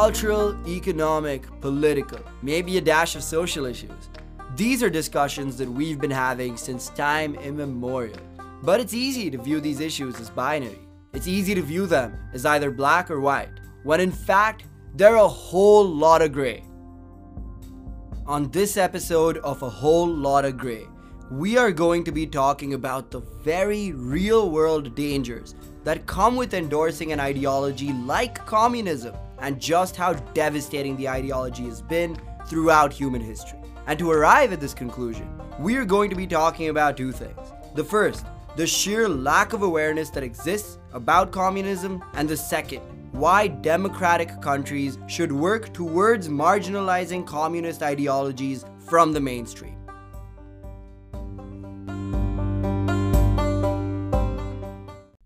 cultural, economic, political, maybe a dash of social issues. These are discussions that we've been having since time immemorial. But it's easy to view these issues as binary. It's easy to view them as either black or white, when in fact, they're a whole lot of gray. On this episode of A Whole Lotta Gray, we are going to be talking about the very real world dangers that come with endorsing an ideology like communism and just how devastating the ideology has been throughout human history. And to arrive at this conclusion, we are going to be talking about two things. The first, the sheer lack of awareness that exists about communism, and the second, why democratic countries should work towards marginalizing communist ideologies from the mainstream.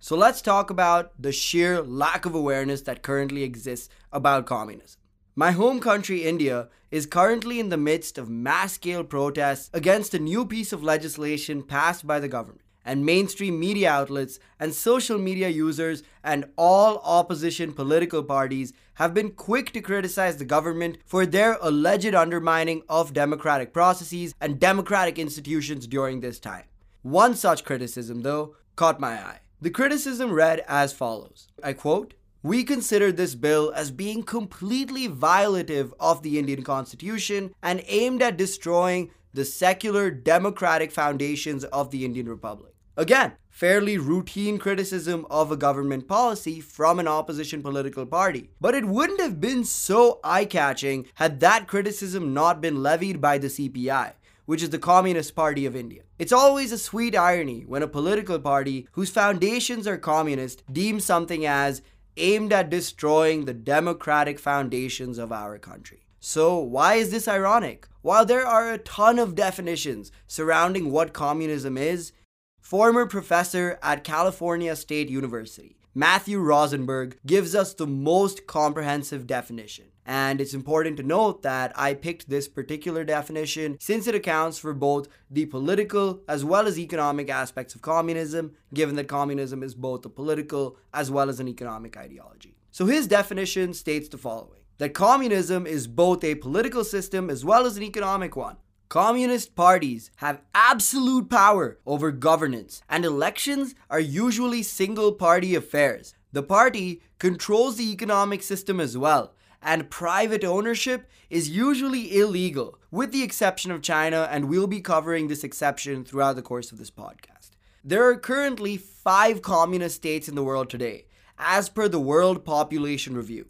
So let's talk about the sheer lack of awareness that currently exists about communism. My home country, India, is currently in the midst of mass scale protests against a new piece of legislation passed by the government. And mainstream media outlets and social media users and all opposition political parties have been quick to criticize the government for their alleged undermining of democratic processes and democratic institutions during this time. One such criticism, though, caught my eye. The criticism read as follows I quote, we consider this bill as being completely violative of the Indian Constitution and aimed at destroying the secular democratic foundations of the Indian Republic. Again, fairly routine criticism of a government policy from an opposition political party. But it wouldn't have been so eye catching had that criticism not been levied by the CPI, which is the Communist Party of India. It's always a sweet irony when a political party whose foundations are communist deems something as aimed at destroying the democratic foundations of our country. So, why is this ironic? While there are a ton of definitions surrounding what communism is, former professor at California State University, Matthew Rosenberg, gives us the most comprehensive definition. And it's important to note that I picked this particular definition since it accounts for both the political as well as economic aspects of communism, given that communism is both a political as well as an economic ideology. So his definition states the following that communism is both a political system as well as an economic one. Communist parties have absolute power over governance, and elections are usually single party affairs. The party controls the economic system as well, and private ownership is usually illegal, with the exception of China, and we'll be covering this exception throughout the course of this podcast. There are currently five communist states in the world today, as per the World Population Review.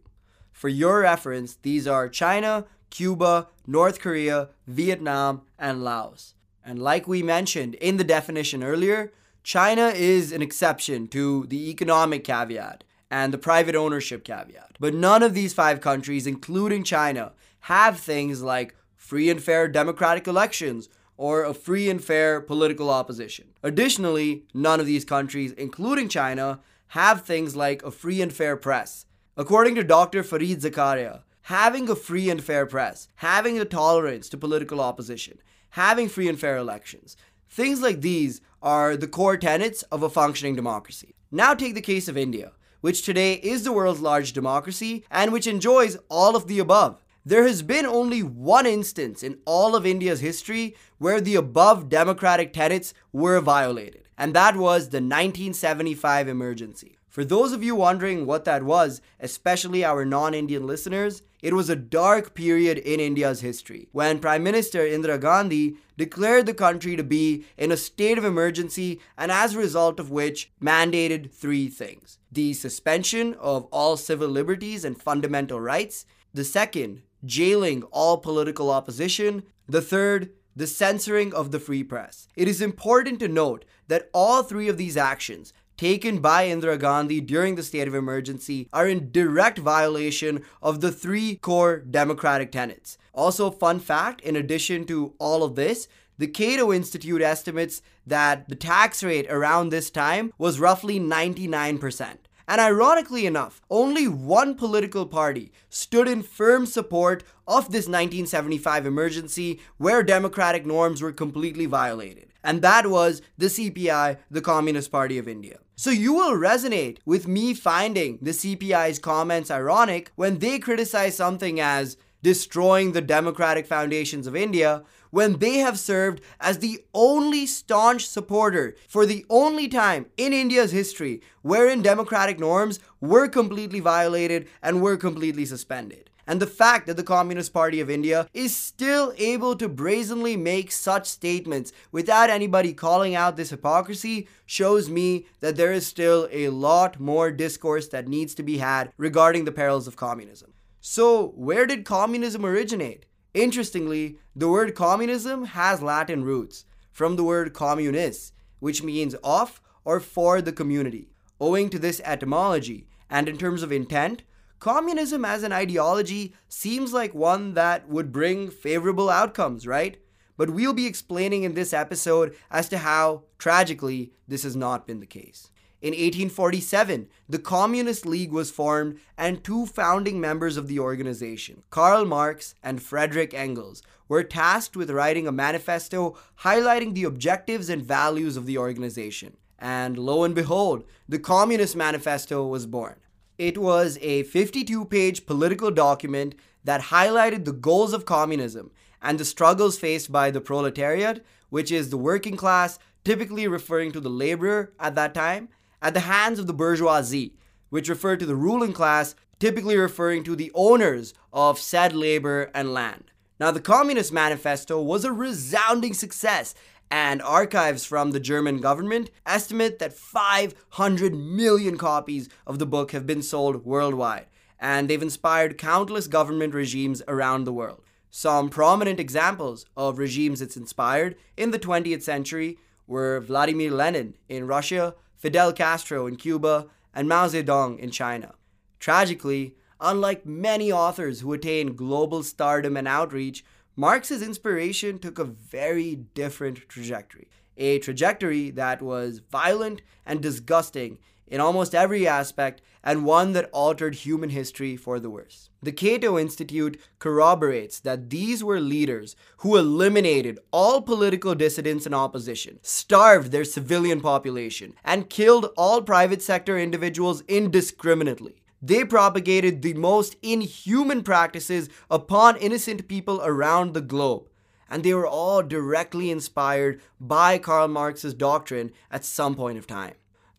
For your reference, these are China, Cuba, North Korea, Vietnam, and Laos. And like we mentioned in the definition earlier, China is an exception to the economic caveat and the private ownership caveat. But none of these five countries, including China, have things like free and fair democratic elections or a free and fair political opposition. Additionally, none of these countries, including China, have things like a free and fair press. According to Dr. Fareed Zakaria, having a free and fair press, having a tolerance to political opposition, having free and fair elections, things like these are the core tenets of a functioning democracy. Now take the case of India which today is the world's largest democracy and which enjoys all of the above. There has been only one instance in all of India's history where the above democratic tenets were violated, and that was the 1975 emergency. For those of you wondering what that was, especially our non Indian listeners, it was a dark period in India's history when Prime Minister Indira Gandhi declared the country to be in a state of emergency, and as a result of which, mandated three things the suspension of all civil liberties and fundamental rights, the second, jailing all political opposition, the third, the censoring of the free press. It is important to note that all three of these actions taken by Indira Gandhi during the state of emergency are in direct violation of the three core democratic tenets. Also, fun fact in addition to all of this, the Cato Institute estimates that the tax rate around this time was roughly 99%. And ironically enough, only one political party stood in firm support of this 1975 emergency where democratic norms were completely violated. And that was the CPI, the Communist Party of India. So you will resonate with me finding the CPI's comments ironic when they criticize something as destroying the democratic foundations of India when they have served as the only staunch supporter for the only time in India's history wherein democratic norms were completely violated and were completely suspended. And the fact that the Communist Party of India is still able to brazenly make such statements without anybody calling out this hypocrisy shows me that there is still a lot more discourse that needs to be had regarding the perils of communism. So, where did communism originate? Interestingly, the word communism has Latin roots from the word communis, which means of or for the community. Owing to this etymology, and in terms of intent, communism as an ideology seems like one that would bring favorable outcomes, right? But we'll be explaining in this episode as to how, tragically, this has not been the case. In 1847, the Communist League was formed, and two founding members of the organization, Karl Marx and Frederick Engels, were tasked with writing a manifesto highlighting the objectives and values of the organization. And lo and behold, the Communist Manifesto was born. It was a 52 page political document that highlighted the goals of communism and the struggles faced by the proletariat, which is the working class, typically referring to the laborer at that time, at the hands of the bourgeoisie, which referred to the ruling class, typically referring to the owners of said labor and land. Now, the Communist Manifesto was a resounding success, and archives from the German government estimate that 500 million copies of the book have been sold worldwide, and they've inspired countless government regimes around the world. Some prominent examples of regimes it's inspired in the 20th century were Vladimir Lenin in Russia, Fidel Castro in Cuba, and Mao Zedong in China. Tragically, unlike many authors who attained global stardom and outreach, Marx's inspiration took a very different trajectory. A trajectory that was violent and disgusting in almost every aspect, and one that altered human history for the worse. The Cato Institute corroborates that these were leaders who eliminated all political dissidents and opposition, starved their civilian population, and killed all private sector individuals indiscriminately. They propagated the most inhuman practices upon innocent people around the globe and they were all directly inspired by Karl Marx's doctrine at some point of time.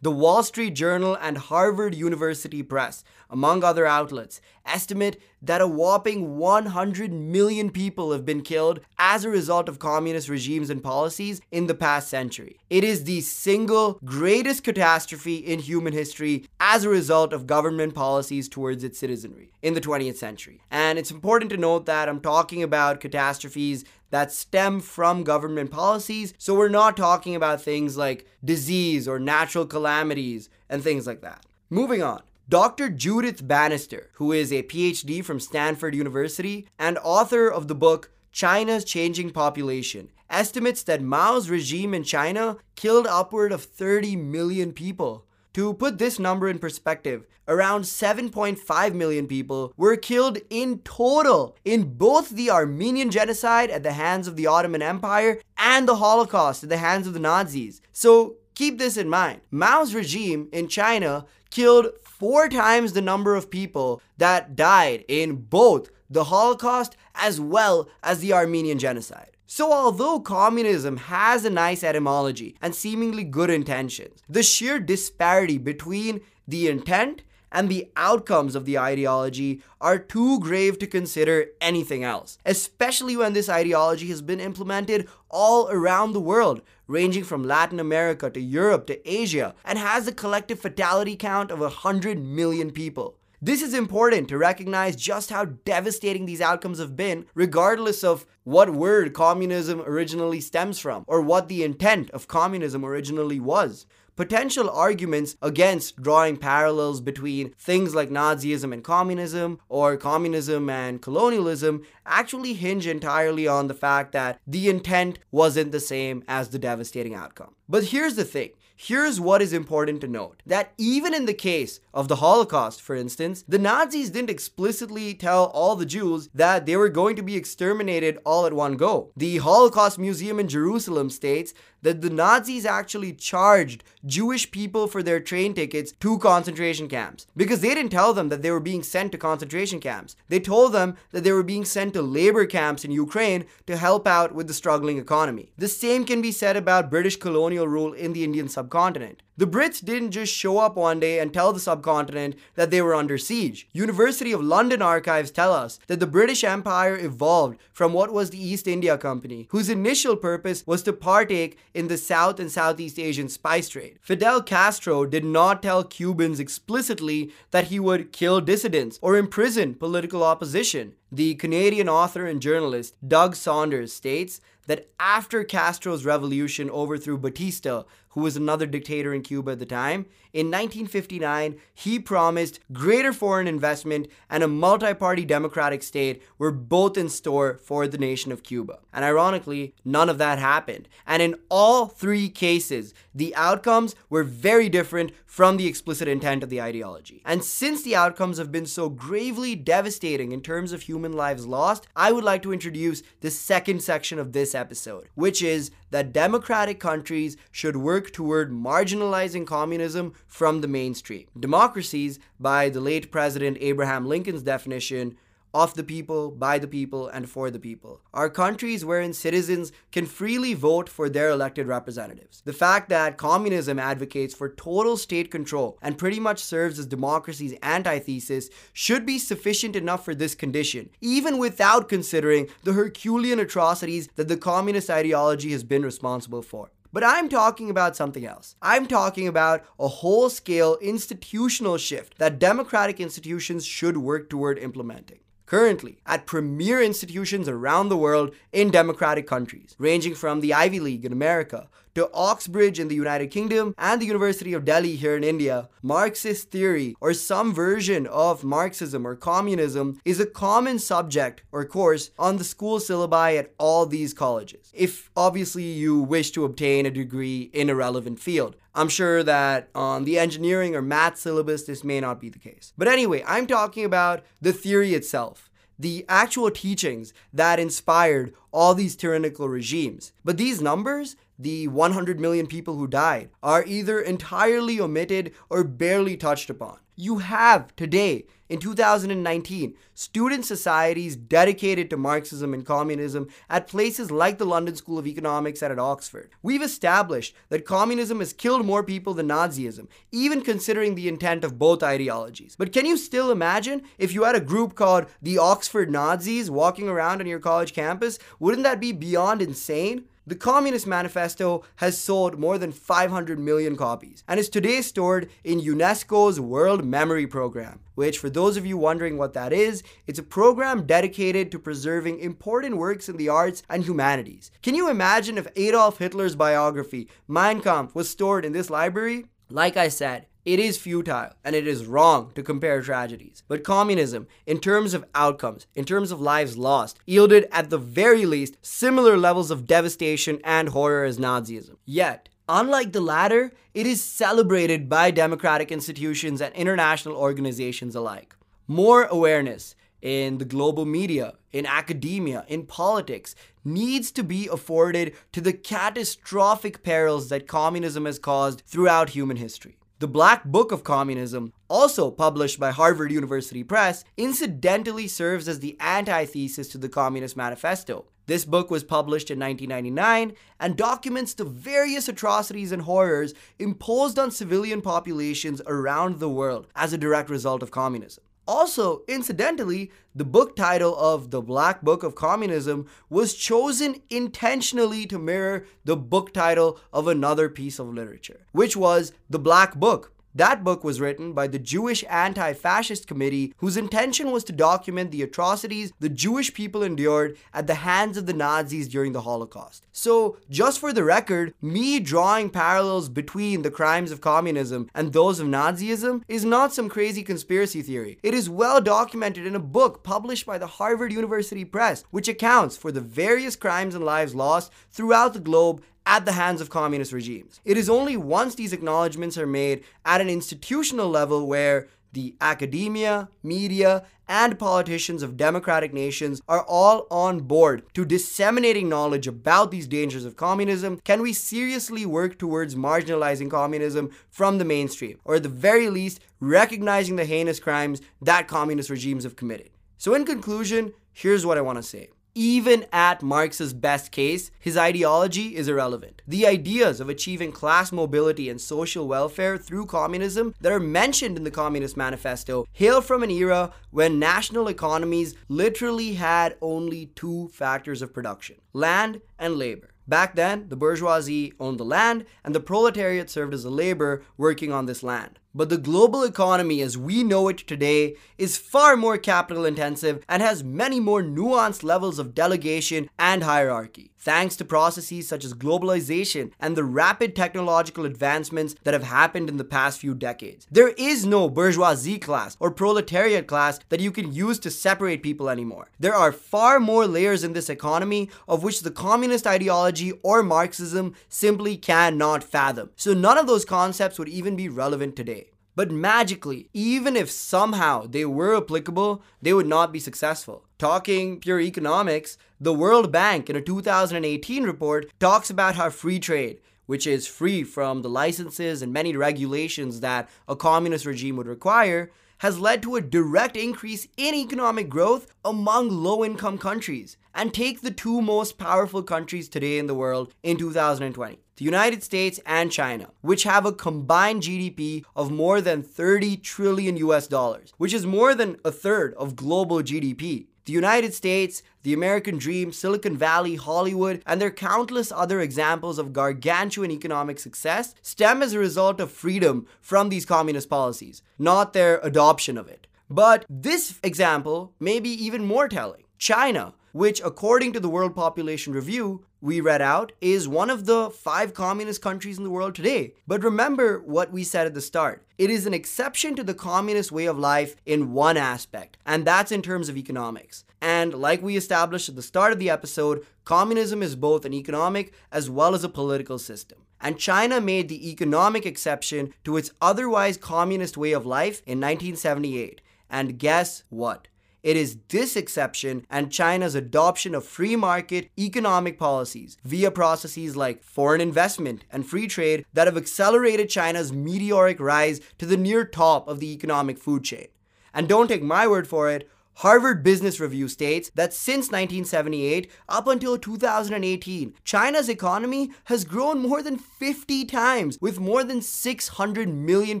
The Wall Street Journal and Harvard University Press, among other outlets, estimate that a whopping 100 million people have been killed as a result of communist regimes and policies in the past century. It is the single greatest catastrophe in human history as a result of government policies towards its citizenry in the 20th century. And it's important to note that I'm talking about catastrophes that stem from government policies. So we're not talking about things like disease or natural calamities and things like that. Moving on. Dr. Judith Banister, who is a PhD from Stanford University and author of the book China's Changing Population, estimates that Mao's regime in China killed upward of 30 million people. To put this number in perspective, around 7.5 million people were killed in total in both the Armenian genocide at the hands of the Ottoman Empire and the Holocaust at the hands of the Nazis. So keep this in mind. Mao's regime in China killed four times the number of people that died in both the Holocaust as well as the Armenian genocide. So, although communism has a nice etymology and seemingly good intentions, the sheer disparity between the intent and the outcomes of the ideology are too grave to consider anything else, especially when this ideology has been implemented all around the world, ranging from Latin America to Europe to Asia, and has a collective fatality count of 100 million people. This is important to recognize just how devastating these outcomes have been, regardless of what word communism originally stems from or what the intent of communism originally was. Potential arguments against drawing parallels between things like Nazism and communism or communism and colonialism actually hinge entirely on the fact that the intent wasn't the same as the devastating outcome. But here's the thing Here's what is important to note that even in the case of the Holocaust, for instance, the Nazis didn't explicitly tell all the Jews that they were going to be exterminated all at one go. The Holocaust Museum in Jerusalem states that the Nazis actually charged Jewish people for their train tickets to concentration camps because they didn't tell them that they were being sent to concentration camps. They told them that they were being sent to labor camps in Ukraine to help out with the struggling economy. The same can be said about British colonial rule in the Indian subcontinent. The Brits didn't just show up one day and tell the subcontinent that they were under siege. University of London archives tell us that the British Empire evolved from what was the East India Company, whose initial purpose was to partake in the South and Southeast Asian spice trade. Fidel Castro did not tell Cubans explicitly that he would kill dissidents or imprison political opposition. The Canadian author and journalist Doug Saunders states that after Castro's revolution overthrew Batista, who was another dictator in Cuba at the time, in 1959, he promised greater foreign investment and a multi party democratic state were both in store for the nation of Cuba. And ironically, none of that happened. And in all three cases, the outcomes were very different from the explicit intent of the ideology. And since the outcomes have been so gravely devastating in terms of human lives lost, I would like to introduce the second section of this episode, which is that democratic countries should work toward marginalizing communism from the mainstream. Democracies, by the late President Abraham Lincoln's definition, of the people, by the people, and for the people, are countries wherein citizens can freely vote for their elected representatives. The fact that communism advocates for total state control and pretty much serves as democracy's antithesis should be sufficient enough for this condition, even without considering the Herculean atrocities that the communist ideology has been responsible for. But I'm talking about something else. I'm talking about a whole scale institutional shift that democratic institutions should work toward implementing currently at premier institutions around the world in democratic countries, ranging from the Ivy League in America to Oxbridge in the United Kingdom and the University of Delhi here in India, Marxist theory or some version of Marxism or communism is a common subject or course on the school syllabi at all these colleges. If obviously you wish to obtain a degree in a relevant field. I'm sure that on the engineering or math syllabus, this may not be the case. But anyway, I'm talking about the theory itself the actual teachings that inspired all these tyrannical regimes. But these numbers, the 100 million people who died, are either entirely omitted or barely touched upon. You have today, in 2019, student societies dedicated to Marxism and communism at places like the London School of Economics and at Oxford. We've established that communism has killed more people than Nazism, even considering the intent of both ideologies. But can you still imagine if you had a group called the Oxford Nazis walking around on your college campus? Wouldn't that be beyond insane? The Communist Manifesto has sold more than 500 million copies and is today stored in UNESCO's World Memory Program, which, for those of you wondering what that is, it's a program dedicated to preserving important works in the arts and humanities. Can you imagine if Adolf Hitler's biography, Mein Kampf, was stored in this library? Like I said, it is futile and it is wrong to compare tragedies. But communism, in terms of outcomes, in terms of lives lost, yielded at the very least similar levels of devastation and horror as Nazism. Yet, Unlike the latter, it is celebrated by democratic institutions and international organizations alike. More awareness in the global media, in academia, in politics needs to be afforded to the catastrophic perils that communism has caused throughout human history. The Black Book of Communism, also published by Harvard University Press, incidentally serves as the antithesis to the Communist Manifesto. This book was published in 1999 and documents the various atrocities and horrors imposed on civilian populations around the world as a direct result of communism. Also, incidentally, the book title of The Black Book of Communism was chosen intentionally to mirror the book title of another piece of literature, which was The Black Book that book was written by the Jewish Anti Fascist Committee, whose intention was to document the atrocities the Jewish people endured at the hands of the Nazis during the Holocaust. So, just for the record, me drawing parallels between the crimes of communism and those of Nazism is not some crazy conspiracy theory. It is well documented in a book published by the Harvard University Press, which accounts for the various crimes and lives lost throughout the globe at the hands of communist regimes. It is only once these acknowledgments are made at an institutional level where the academia, media, and politicians of democratic nations are all on board to disseminating knowledge about these dangers of communism, can we seriously work towards marginalizing communism from the mainstream, or at the very least, recognizing the heinous crimes that communist regimes have committed? So, in conclusion, here's what I want to say. Even at Marx's best case, his ideology is irrelevant. The ideas of achieving class mobility and social welfare through communism that are mentioned in the Communist Manifesto hail from an era when national economies literally had only two factors of production land and labor. Back then, the bourgeoisie owned the land, and the proletariat served as the labor working on this land. But the global economy as we know it today is far more capital intensive and has many more nuanced levels of delegation and hierarchy, thanks to processes such as globalization and the rapid technological advancements that have happened in the past few decades. There is no bourgeoisie class or proletariat class that you can use to separate people anymore. There are far more layers in this economy of which the communist ideology or Marxism simply cannot fathom. So none of those concepts would even be relevant today. But magically, even if somehow they were applicable, they would not be successful. Talking pure economics, the World Bank in a 2018 report talks about how free trade, which is free from the licenses and many regulations that a communist regime would require, has led to a direct increase in economic growth among low income countries. And take the two most powerful countries today in the world in 2020 the United States and China, which have a combined GDP of more than 30 trillion US dollars, which is more than a third of global GDP. The United States, the American dream, Silicon Valley, Hollywood, and their countless other examples of gargantuan economic success stem as a result of freedom from these communist policies, not their adoption of it. But this example may be even more telling. China, which, according to the World Population Review, we read out, is one of the five communist countries in the world today. But remember what we said at the start. It is an exception to the communist way of life in one aspect, and that's in terms of economics. And like we established at the start of the episode, communism is both an economic as well as a political system. And China made the economic exception to its otherwise communist way of life in 1978. And guess what? It is this exception and China's adoption of free market economic policies via processes like foreign investment and free trade that have accelerated China's meteoric rise to the near top of the economic food chain. And don't take my word for it, Harvard Business Review states that since 1978 up until 2018, China's economy has grown more than 50 times, with more than 600 million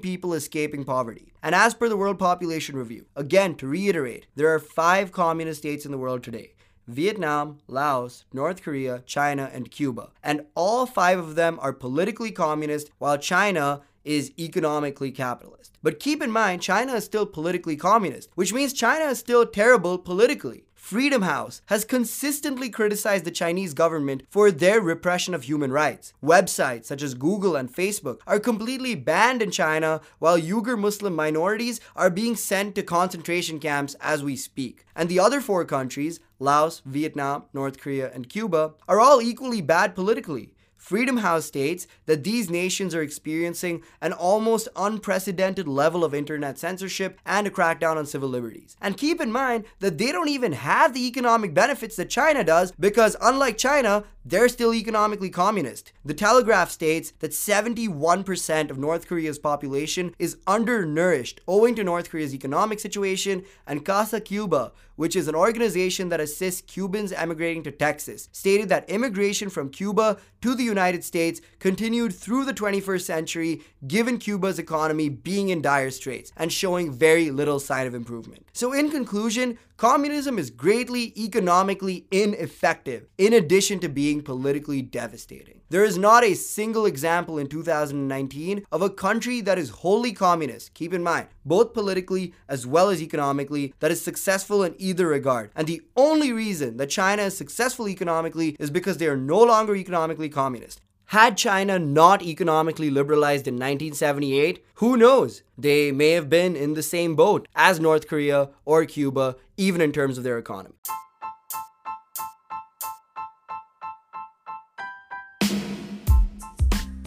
people escaping poverty. And as per the World Population Review, again to reiterate, there are five communist states in the world today. Vietnam, Laos, North Korea, China, and Cuba. And all five of them are politically communist, while China is economically capitalist. But keep in mind, China is still politically communist, which means China is still terrible politically. Freedom House has consistently criticized the Chinese government for their repression of human rights. Websites such as Google and Facebook are completely banned in China, while Uyghur Muslim minorities are being sent to concentration camps as we speak. And the other four countries, Laos, Vietnam, North Korea, and Cuba, are all equally bad politically. Freedom House states that these nations are experiencing an almost unprecedented level of internet censorship and a crackdown on civil liberties. And keep in mind that they don't even have the economic benefits that China does because, unlike China, they're still economically communist. The Telegraph states that 71% of North Korea's population is undernourished owing to North Korea's economic situation, and Casa Cuba, which is an organization that assists Cubans emigrating to Texas, stated that immigration from Cuba to the United States continued through the 21st century, given Cuba's economy being in dire straits and showing very little sign of improvement. So, in conclusion, communism is greatly economically ineffective, in addition to being politically devastating. There is not a single example in 2019 of a country that is wholly communist, keep in mind, both politically as well as economically, that is successful in either regard. And the only reason that China is successful economically is because they are no longer economically communist. Had China not economically liberalized in 1978, who knows? They may have been in the same boat as North Korea or Cuba, even in terms of their economy.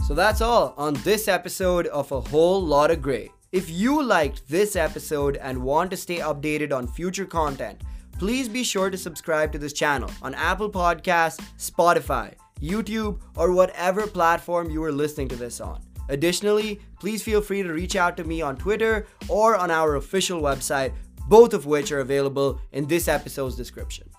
So that's all on this episode of A Whole Lotta Gray. If you liked this episode and want to stay updated on future content, please be sure to subscribe to this channel on Apple Podcasts, Spotify, YouTube, or whatever platform you are listening to this on. Additionally, please feel free to reach out to me on Twitter or on our official website, both of which are available in this episode's description.